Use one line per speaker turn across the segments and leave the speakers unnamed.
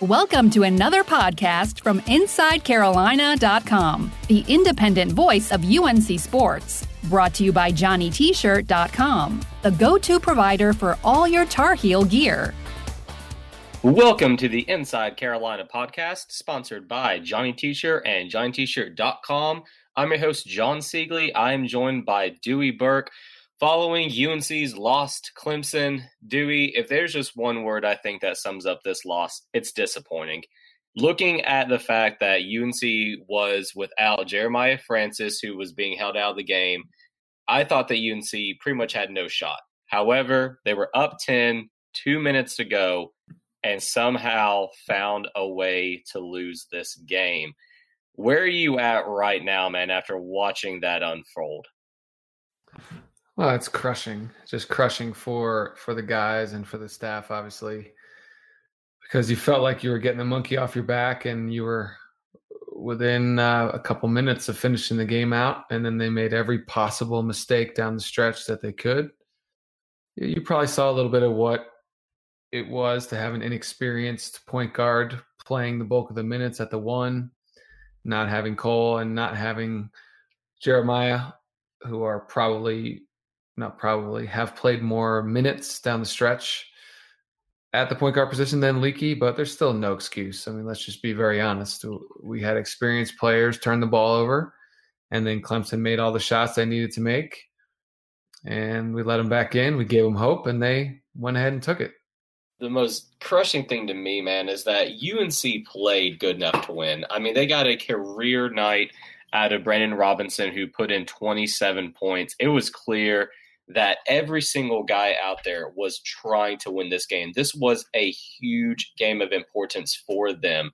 Welcome to another podcast from InsideCarolina.com, the independent voice of UNC Sports. Brought to you by JohnnyT-shirt.com, the go-to provider for all your Tar Heel gear.
Welcome to the Inside Carolina podcast, sponsored by Johnny T-shirt and JohnnyT-shirt.com. I'm your host, John Siegley. I am joined by Dewey Burke. Following UNC's loss to Clemson, Dewey, if there's just one word I think that sums up this loss, it's disappointing. Looking at the fact that UNC was without Jeremiah Francis, who was being held out of the game, I thought that UNC pretty much had no shot. However, they were up 10, two minutes to go, and somehow found a way to lose this game. Where are you at right now, man, after watching that unfold?
Well, it's crushing, just crushing for for the guys and for the staff, obviously, because you felt like you were getting the monkey off your back, and you were within uh, a couple minutes of finishing the game out, and then they made every possible mistake down the stretch that they could. You probably saw a little bit of what it was to have an inexperienced point guard playing the bulk of the minutes at the one, not having Cole and not having Jeremiah, who are probably not probably have played more minutes down the stretch at the point guard position than Leaky, but there's still no excuse. I mean, let's just be very honest. We had experienced players turn the ball over, and then Clemson made all the shots they needed to make, and we let them back in. We gave them hope, and they went ahead and took it.
The most crushing thing to me, man, is that UNC played good enough to win. I mean, they got a career night out of Brandon Robinson, who put in 27 points. It was clear that every single guy out there was trying to win this game. This was a huge game of importance for them.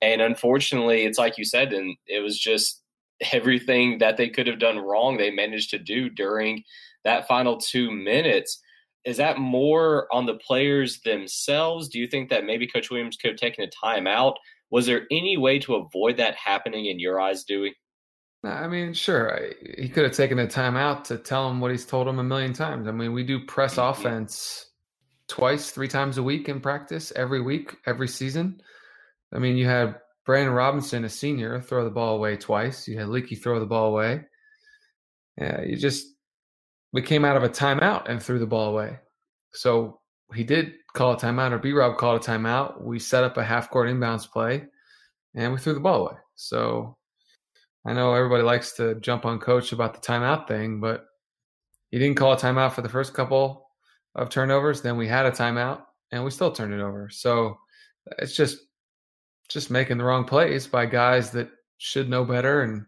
And unfortunately, it's like you said, and it was just everything that they could have done wrong, they managed to do during that final two minutes. Is that more on the players themselves? Do you think that maybe Coach Williams could have taken a timeout? Was there any way to avoid that happening in your eyes, Dewey?
I mean, sure, he could have taken a timeout to tell him what he's told him a million times. I mean, we do press offense twice, three times a week in practice, every week, every season. I mean, you had Brandon Robinson, a senior, throw the ball away twice. You had Leaky throw the ball away. Yeah, you just we came out of a timeout and threw the ball away. So he did call a timeout, or B Rob called a timeout. We set up a half court inbounds play, and we threw the ball away. So I know everybody likes to jump on coach about the timeout thing, but he didn't call a timeout for the first couple of turnovers. Then we had a timeout and we still turned it over. So it's just just making the wrong plays by guys that should know better. And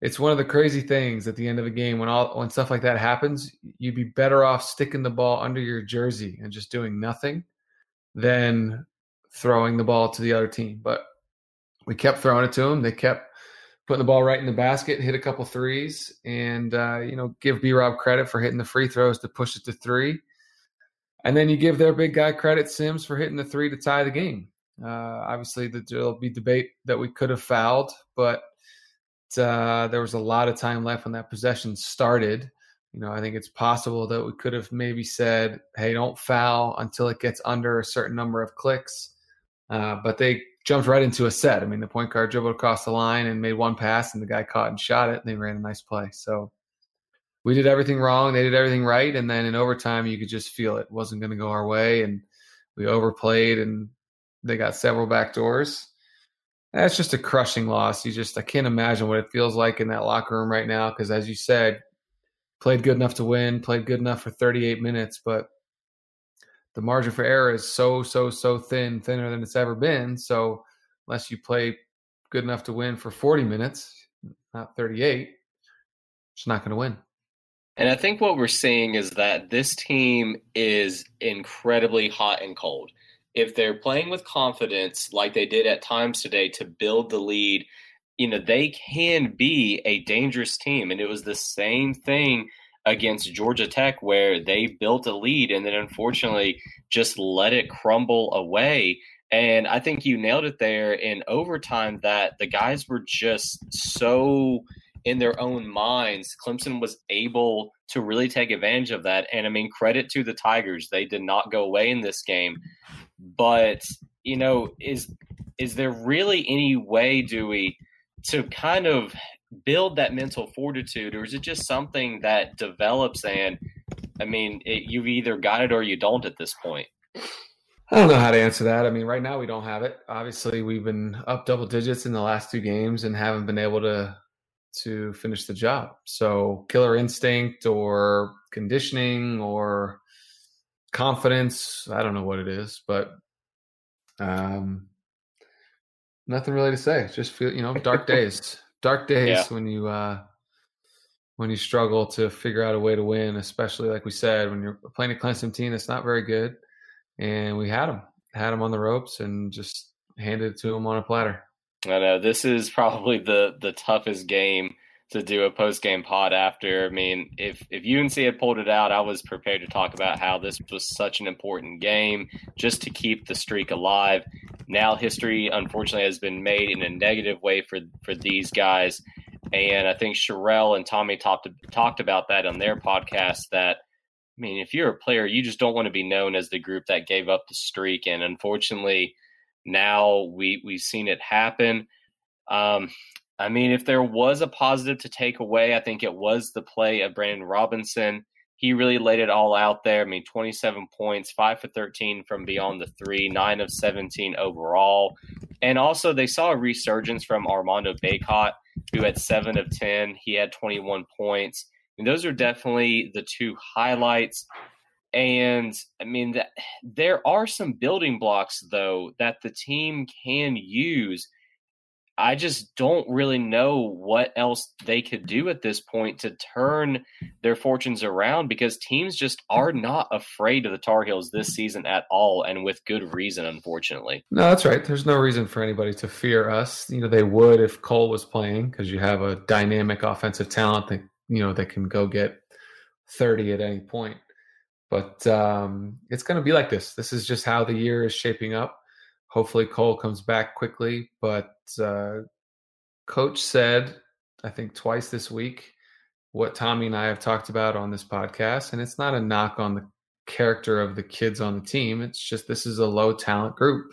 it's one of the crazy things at the end of a game when all when stuff like that happens, you'd be better off sticking the ball under your jersey and just doing nothing than throwing the ball to the other team. But we kept throwing it to them. They kept putting the ball right in the basket, hit a couple threes, and uh, you know give B Rob credit for hitting the free throws to push it to three, and then you give their big guy credit Simms for hitting the three to tie the game. Uh, obviously, there'll be debate that we could have fouled, but uh, there was a lot of time left when that possession started. You know, I think it's possible that we could have maybe said, "Hey, don't foul until it gets under a certain number of clicks," uh, but they jumped right into a set. I mean, the point guard dribbled across the line and made one pass, and the guy caught and shot it, and they ran a nice play. So we did everything wrong. They did everything right. And then in overtime, you could just feel it wasn't going to go our way. And we overplayed, and they got several back doors. That's just a crushing loss. You just, I can't imagine what it feels like in that locker room right now. Because as you said, played good enough to win, played good enough for 38 minutes, but the margin for error is so so so thin, thinner than it's ever been. So unless you play good enough to win for 40 minutes, not 38, it's not going to win.
And I think what we're seeing is that this team is incredibly hot and cold. If they're playing with confidence, like they did at times today, to build the lead, you know, they can be a dangerous team. And it was the same thing against Georgia Tech, where they built a lead and then unfortunately just let it crumble away. And I think you nailed it there in overtime that the guys were just so in their own minds. Clemson was able to really take advantage of that. And I mean, credit to the Tigers. They did not go away in this game. But, you know, is is there really any way, Dewey, to kind of build that mental fortitude, or is it just something that develops? And I mean, it, you've either got it or you don't at this point.
I don't know how to answer that. I mean, right now we don't have it. Obviously, we've been up double digits in the last two games and haven't been able to to finish the job. So, killer instinct or conditioning or confidence, I don't know what it is, but um nothing really to say. Just feel, you know, dark days dark days yeah. when you uh when you struggle to figure out a way to win, especially like we said, when you're playing a Clemson team that's not very good. And we had them, had them on the ropes, and just handed it to them on a platter.
I know this is probably the the toughest game to do a post game pod after. I mean, if if UNC had pulled it out, I was prepared to talk about how this was such an important game just to keep the streak alive. Now history unfortunately has been made in a negative way for for these guys. And I think Sherrell and Tommy talked talked about that on their podcast that I mean, if you're a player, you just don't want to be known as the group that gave up the streak. And unfortunately, now we we've seen it happen. Um, I mean, if there was a positive to take away, I think it was the play of Brandon Robinson. He really laid it all out there. I mean, 27 points, 5 for 13 from beyond the three, 9 of 17 overall. And also, they saw a resurgence from Armando Bacot, who had 7 of 10. He had 21 points. And those are definitely the two highlights. And I mean, there are some building blocks, though, that the team can use I just don't really know what else they could do at this point to turn their fortunes around because teams just are not afraid of the Tar Heels this season at all, and with good reason, unfortunately.
No, that's right. There's no reason for anybody to fear us. You know, they would if Cole was playing because you have a dynamic offensive talent that you know that can go get 30 at any point. But um, it's going to be like this. This is just how the year is shaping up Hopefully, Cole comes back quickly. But uh, coach said, I think twice this week, what Tommy and I have talked about on this podcast. And it's not a knock on the character of the kids on the team. It's just this is a low talent group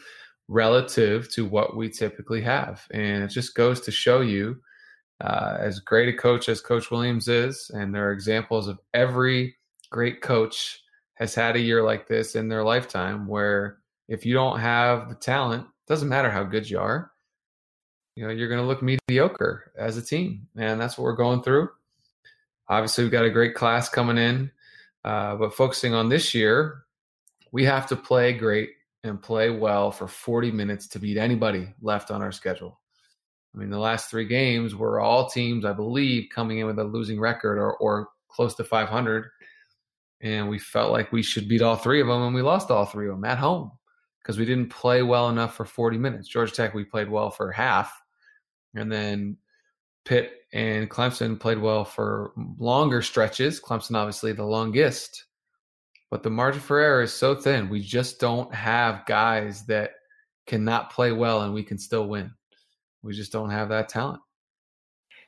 relative to what we typically have. And it just goes to show you, uh, as great a coach as Coach Williams is, and there are examples of every great coach has had a year like this in their lifetime where if you don't have the talent, doesn't matter how good you are, you know, you're going to look mediocre as a team. And that's what we're going through. Obviously, we've got a great class coming in, uh, but focusing on this year, we have to play great and play well for 40 minutes to beat anybody left on our schedule. I mean, the last three games were all teams, I believe, coming in with a losing record or, or close to 500. And we felt like we should beat all three of them, and we lost all three of them at home because we didn't play well enough for 40 minutes. Georgia Tech, we played well for half. And then Pitt and Clemson played well for longer stretches. Clemson, obviously, the longest. But the margin for error is so thin. We just don't have guys that cannot play well and we can still win. We just don't have that talent.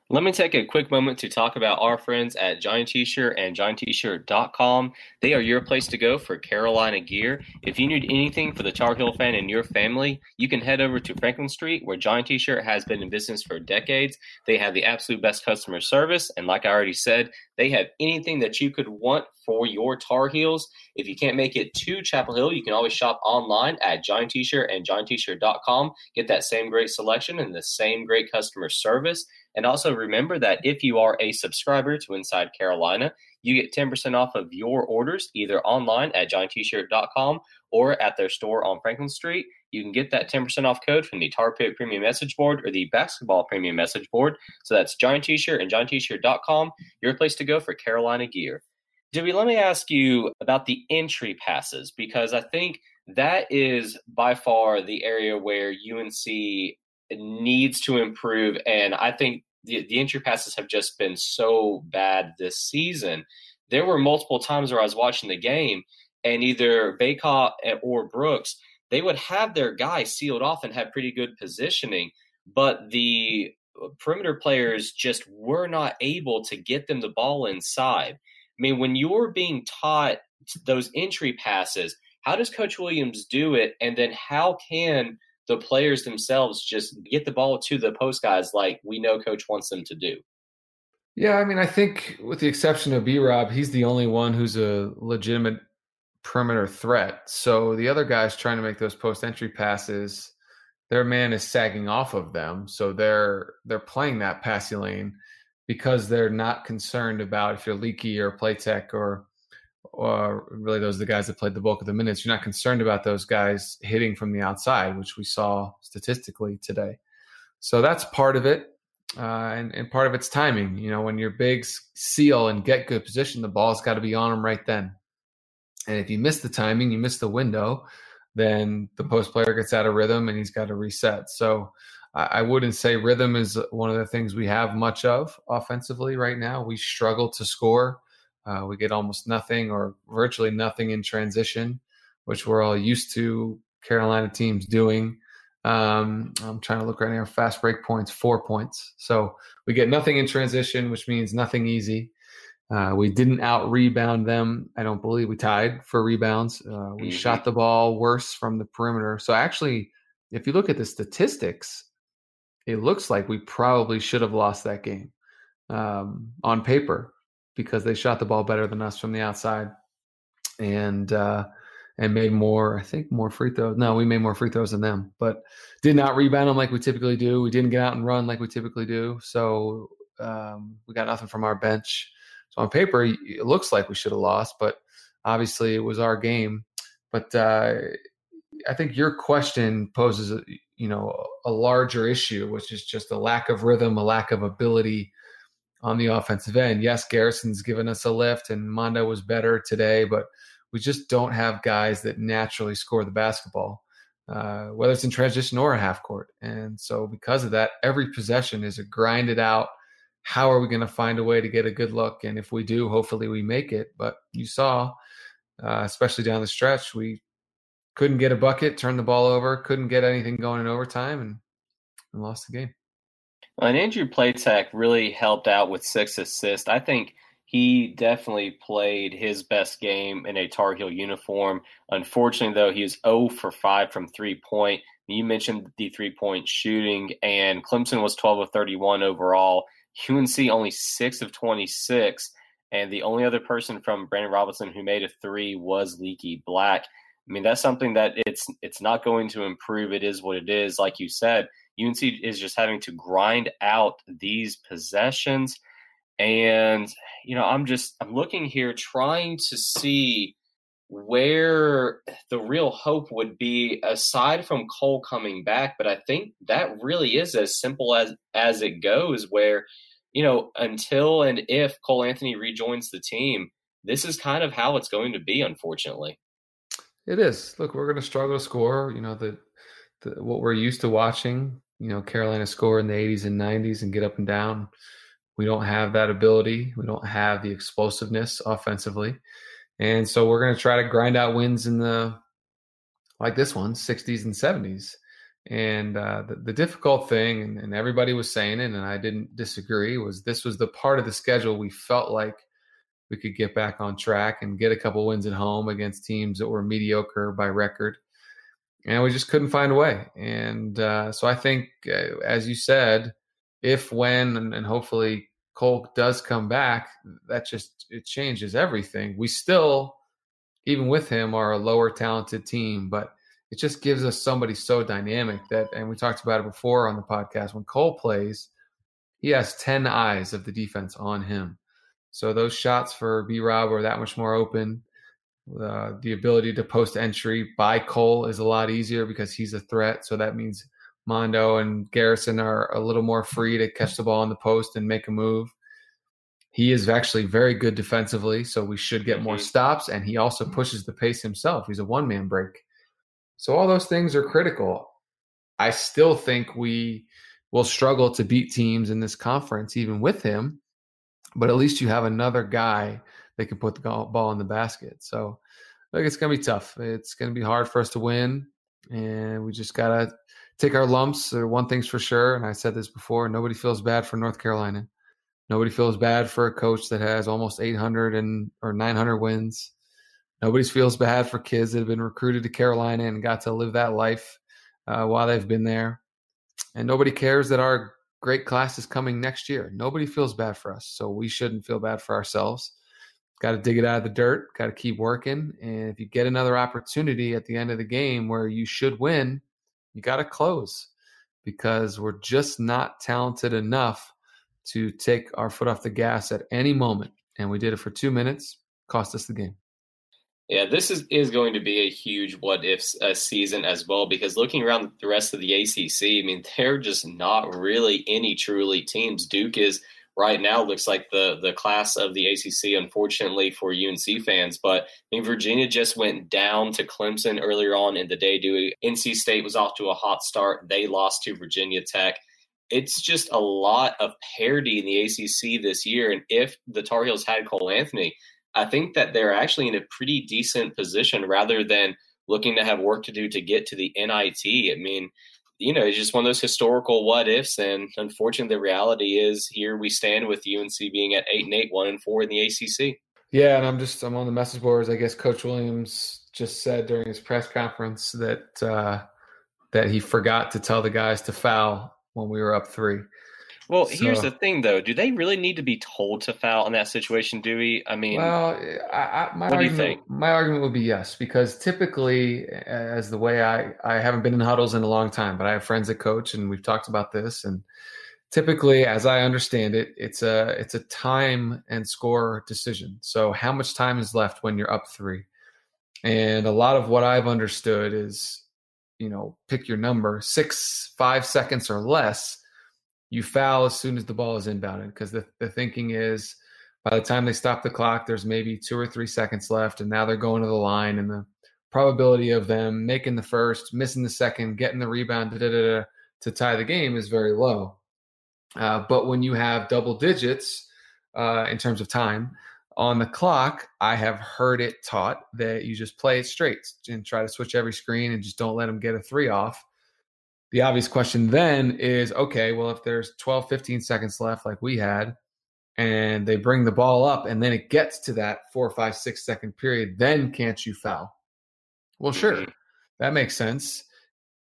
Let me take a quick moment to talk about our friends at Johnny T-Shirt and JohnnyT-Shirt.com. They are your place to go for Carolina gear. If you need anything for the Tar Heel fan in your family, you can head over to Franklin Street, where Johnny T-Shirt has been in business for decades. They have the absolute best customer service, and like I already said, they have anything that you could want for your Tar Heels. If you can't make it to Chapel Hill, you can always shop online at Johnny T-Shirt and JohnnyT-Shirt.com. Get that same great selection and the same great customer service. And also remember that if you are a subscriber to Inside Carolina, you get 10% off of your orders either online at johnnyt-shirt.com or at their store on Franklin Street. You can get that 10% off code from the Tar Pit Premium Message Board or the Basketball Premium Message Board. So that's Johnny T-Shirt and johnnyt-shirt.com, your place to go for Carolina gear. Dewey, let me ask you about the entry passes because I think that is by far the area where UNC needs to improve. And I think the, the entry passes have just been so bad this season. There were multiple times where I was watching the game, and either Bacot or Brooks, they would have their guy sealed off and have pretty good positioning, but the uh, perimeter players just were not able to get them the ball inside. I mean, when you're being taught those entry passes, how does Coach Williams do it? And then how can the players themselves just get the ball to the post guys like we know coach wants them to do.
Yeah, I mean, I think with the exception of B Rob, he's the only one who's a legitimate perimeter threat. So the other guys trying to make those post entry passes, their man is sagging off of them. So they're they're playing that passing lane because they're not concerned about if you're Leaky or Platek or or really those are the guys that played the bulk of the minutes. You're not concerned about those guys hitting from the outside, which we saw statistically today. So that's part of it. Uh, and, and part of it's timing. You know, when your bigs seal and get good position, the ball's got to be on them right then. And if you miss the timing, you miss the window, then the post player gets out of rhythm and he's got to reset. So I, I wouldn't say rhythm is one of the things we have much of offensively right now. We struggle to score uh, we get almost nothing or virtually nothing in transition, which we're all used to Carolina teams doing. Um, I'm trying to look right now. Fast break points, four points. So we get nothing in transition, which means nothing easy. Uh, we didn't out rebound them. I don't believe we tied for rebounds. Uh, we mm-hmm. shot the ball worse from the perimeter. So actually, if you look at the statistics, it looks like we probably should have lost that game um, on paper because they shot the ball better than us from the outside and uh, and made more, I think, more free throws. No, we made more free throws than them, but did not rebound them like we typically do. We didn't get out and run like we typically do. So um, we got nothing from our bench. So on paper, it looks like we should have lost, but obviously it was our game. But uh, I think your question poses, a, you know, a larger issue, which is just a lack of rhythm, a lack of ability on the offensive end. Yes, Garrison's given us a lift, and Mondo was better today, but we just don't have guys that naturally score the basketball, uh, whether it's in transition or a half court. And so, because of that, every possession is a grinded out. How are we going to find a way to get a good look? And if we do, hopefully we make it. But you saw, uh, especially down the stretch, we couldn't get a bucket, turned the ball over, couldn't get anything going in overtime, and, and lost the game.
And Andrew Platek really helped out with six assists. I think he definitely played his best game in a Tar Heel uniform. Unfortunately, though, he was 0 for 5 from three point. You mentioned the three point shooting, and Clemson was 12 of 31 overall. UNC only 6 of 26. And the only other person from Brandon Robinson who made a three was Leaky Black. I mean, that's something that it's it's not going to improve. It is what it is. Like you said, UNC is just having to grind out these possessions. And, you know, I'm just, I'm looking here trying to see where the real hope would be aside from Cole coming back. But I think that really is as simple as, as it goes, where, you know, until and if Cole Anthony rejoins the team, this is kind of how it's going to be, unfortunately.
It is. Look, we're going to struggle to score. You know, the, the what we're used to watching you know Carolina score in the 80s and 90s and get up and down. We don't have that ability. We don't have the explosiveness offensively, and so we're going to try to grind out wins in the like this one, 60s and 70s. And uh, the, the, difficult thing, and, and everybody was saying it, and I didn't disagree, was this was the part of the schedule we felt like we could get back on track and get a couple wins at home against teams that were mediocre by record and we just couldn't find a way. And uh, so I think, uh, as you said, if, when, and, and, hopefully Cole does come back, that just it changes everything. We still, even with him, are a lower talented team, but it just gives us somebody so dynamic that, and we talked about it before on the podcast. When Cole plays, he has ten eyes of the defense on him. So those shots for B Rob are that much more open. Uh, the ability to post entry by Cole is a lot easier because he's a threat. So that means Mondo and Garrison are a little more free to catch the ball in the post and make a move. He is actually very good defensively, so we should get more mm-hmm. stops. And he also pushes the pace himself. He's a one man break. So all those things are critical. I still think we will struggle to beat teams in this conference, even with him. But at least you have another guy that can put the ball in the basket. So, look, it's going to be tough. It's going to be hard for us to win, and we just got to take our lumps. One thing's for sure, and I said this before: nobody feels bad for North Carolina. Nobody feels bad for a coach that has almost 800 and or 900 wins. Nobody feels bad for kids that have been recruited to Carolina and got to live that life uh, while they've been there. And nobody cares that our great class is coming next year. Nobody feels bad for us, so we shouldn't feel bad for ourselves. Got to dig it out of the dirt. Got to keep working. And if you get another opportunity at the end of the game where you should win, you got to close because we're just not talented enough to take our foot off the gas at any moment. And we did it for two minutes, cost us the game.
Yeah, this is, is going to be a huge what if uh, season as well because looking around the rest of the ACC, I mean, they're just not really any truly teams. Duke is right now looks like the the class of the ACC, unfortunately for UNC fans. But I mean, Virginia just went down to Clemson earlier on in the day. Dewey NC State was off to a hot start. They lost to Virginia Tech. It's just a lot of parity in the ACC this year. And if the Tar Heels had Cole Anthony, I think that they're actually in a pretty decent position rather than looking to have work to do to get to the NIT. I mean, you know, it's just one of those historical what ifs. And unfortunately, the reality is here we stand with UNC being at eight and eight, one and four in the ACC.
Yeah, and I'm just I'm on the message boards. I guess Coach Williams just said during his press conference that uh, that he forgot to tell the guys to foul when we were up three.
Well, so, here's the thing, though. Do they really need to be told to foul in that situation, Dewey? I mean,
well, I, I, my
what
argument,
do you think?
My argument would be yes, because typically, as the way I, I haven't been in huddles in a long time, but I have friends that coach, and we've talked about this. And typically, as I understand it, it's a it's a time and score decision. So, how much time is left when you're up three? And a lot of what I've understood is, you know, pick your number, six, five seconds or less you foul as soon as the ball is inbounded because the, the thinking is by the time they stop the clock, there's maybe two or three seconds left, and now they're going to the line, and the probability of them making the first, missing the second, getting the rebound to tie the game is very low. Uh, but when you have double digits uh, in terms of time on the clock, I have heard it taught that you just play it straight and try to switch every screen and just don't let them get a three off the obvious question then is okay, well, if there's 12, 15 seconds left, like we had, and they bring the ball up and then it gets to that four, five, six second period, then can't you foul? Well, sure, mm-hmm. that makes sense.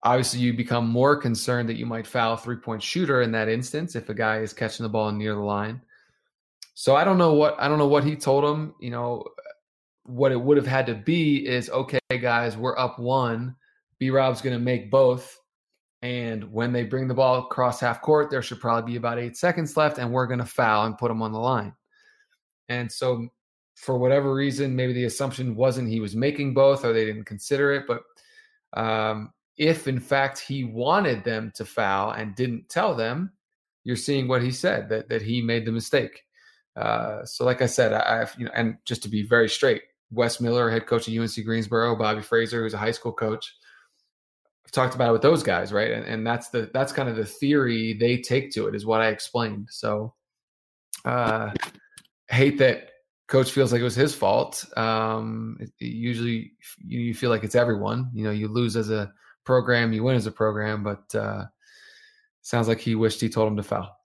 Obviously, you become more concerned that you might foul three point shooter in that instance if a guy is catching the ball near the line. So I don't know what I don't know what he told him. You know, what it would have had to be is okay, guys, we're up one. B Rob's going to make both and when they bring the ball across half court, there should probably be about eight seconds left, and we're going to foul and put them on the line. And so, for whatever reason, maybe the assumption wasn't he was making both or they didn't consider it. But um, if in fact he wanted them to foul and didn't tell them, you're seeing what he said that that he made the mistake. Uh, so, like I said, I, have you know, and just to be very straight, Wes Miller, head coach at UNC Greensboro, Bobby Frasor, who's a high school coach I've talked about it with those guys, right? And, and that's the that's kind of the theory they take to it is what I explained. So uh hate that coach feels like it was his fault. Um it, it usually you, you feel like it's everyone. You know, you lose as a program, you win as a program, but uh sounds like he wished he told him to foul.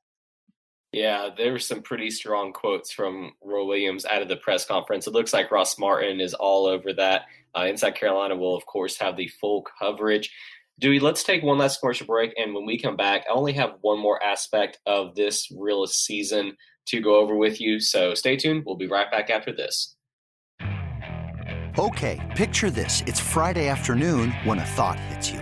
Yeah, there were some pretty strong quotes from Roy Williams out of the press conference. It looks like Ross Martin is all over that. Uh, Inside Carolina will, of course, have the full coverage. Dewey, let's take one last commercial break. And when we come back, I only have one more aspect of this real season to go over with you. So stay tuned. We'll be right back after this.
Okay, picture this. It's Friday afternoon when a thought hits you.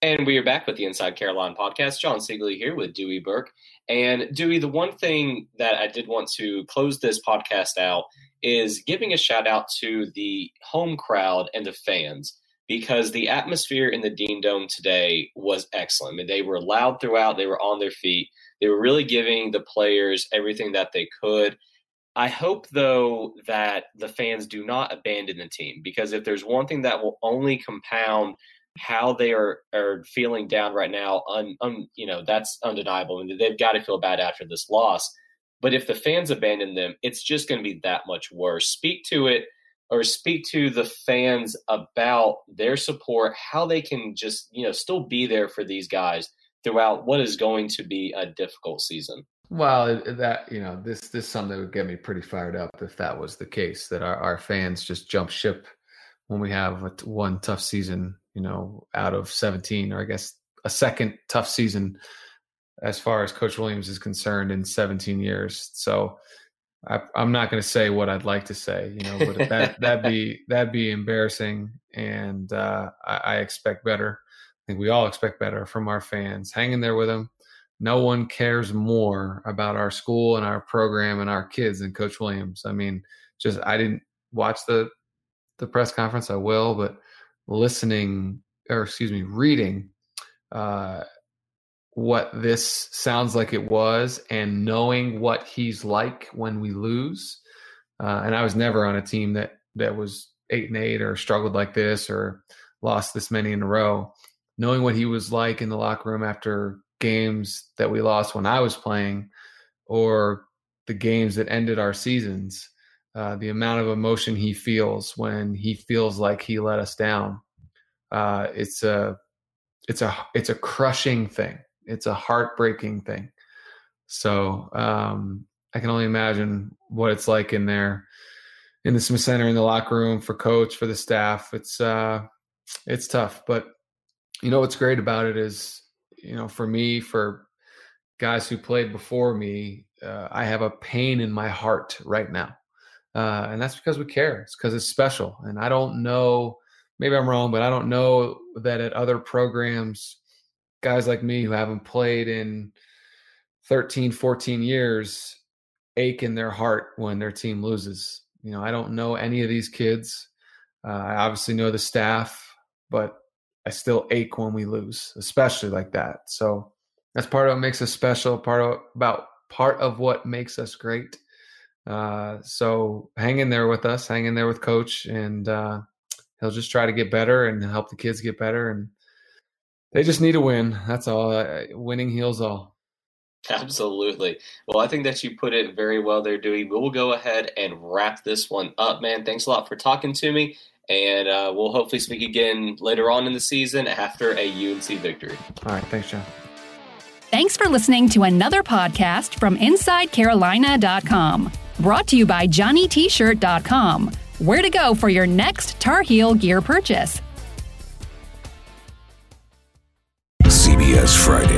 And we are back with the Inside Carolina podcast. John Seiglie here with Dewey Burke. And Dewey, the one thing that I did want to close this podcast out is giving a shout out to the home crowd and the fans because the atmosphere in the Dean Dome today was excellent. I mean, they were loud throughout, they were on their feet, they were really giving the players everything that they could. I hope, though, that the fans do not abandon the team because if there's one thing that will only compound how they are are feeling down right now, un, un, you know, that's undeniable. I mean, they've got to feel bad after this loss. But if the fans abandon them, it's just going to be that much worse. Speak to it or speak to the fans about their support, how they can just, you know, still be there for these guys throughout what is going to be a difficult season.
Well, that you know, this this something that would get me pretty fired up if that was the case. That our, our fans just jump ship when we have a, one tough season, you know, out of seventeen, or I guess a second tough season as far as Coach Williams is concerned in 17 years. So I, am not going to say what I'd like to say, you know, but that that'd be that'd be embarrassing, and uh, I, I, expect better. I think we all expect better from our fans. Hanging there with them. No one cares more about our school and our program and our kids than Coach Williams. I mean, just I didn't watch the the press conference. I will, but listening or excuse me, reading uh, what this sounds like it was and knowing what he's like when we lose. Uh, and I was never on a team that that was eight and eight or struggled like this or lost this many in a row. Knowing what he was like in the locker room after games that we lost when I was playing, or the games that ended our seasons, uh, the amount of emotion he feels when he feels like he let us down, uh, it's a it's a it's a crushing thing it's a heartbreaking thing. So um, I can only imagine what it's like in there, in the Smith Center, in the locker room for coach, for the staff. It's uh, it's tough, but you know what's great about it is, you know, for me, for guys who played before me, uh, I have a pain in my heart right now, uh, and that's because we care. It's because it's special, and I don't know. Maybe I'm wrong, but I don't know that at other programs guys like me who haven't played in 13, 14 years ache in their heart when their team loses. You know, I don't know any of these kids. Uh, I obviously know the staff, but I still ache when we lose, especially like that. So that's part of what makes us special. Part of about part of what makes us great. Uh, so hang in there with us, hang in there with Coach, and uh, he'll just try to get better and help the kids get better. And they just need a win. That's all. Uh, winning heals all.
Absolutely. Well, I think that you put it very well there, Dewey. We'll go ahead and wrap this one up, man. Thanks a lot for talking to me. And uh, we'll hopefully speak again later on in the season after a UNC victory.
All right. Thanks, John.
Thanks for listening to another podcast from InsideCarolina.com. Brought to you by JohnnyT-shirt.com. Where to go for your next Tar Heel gear purchase.
CBS Friday.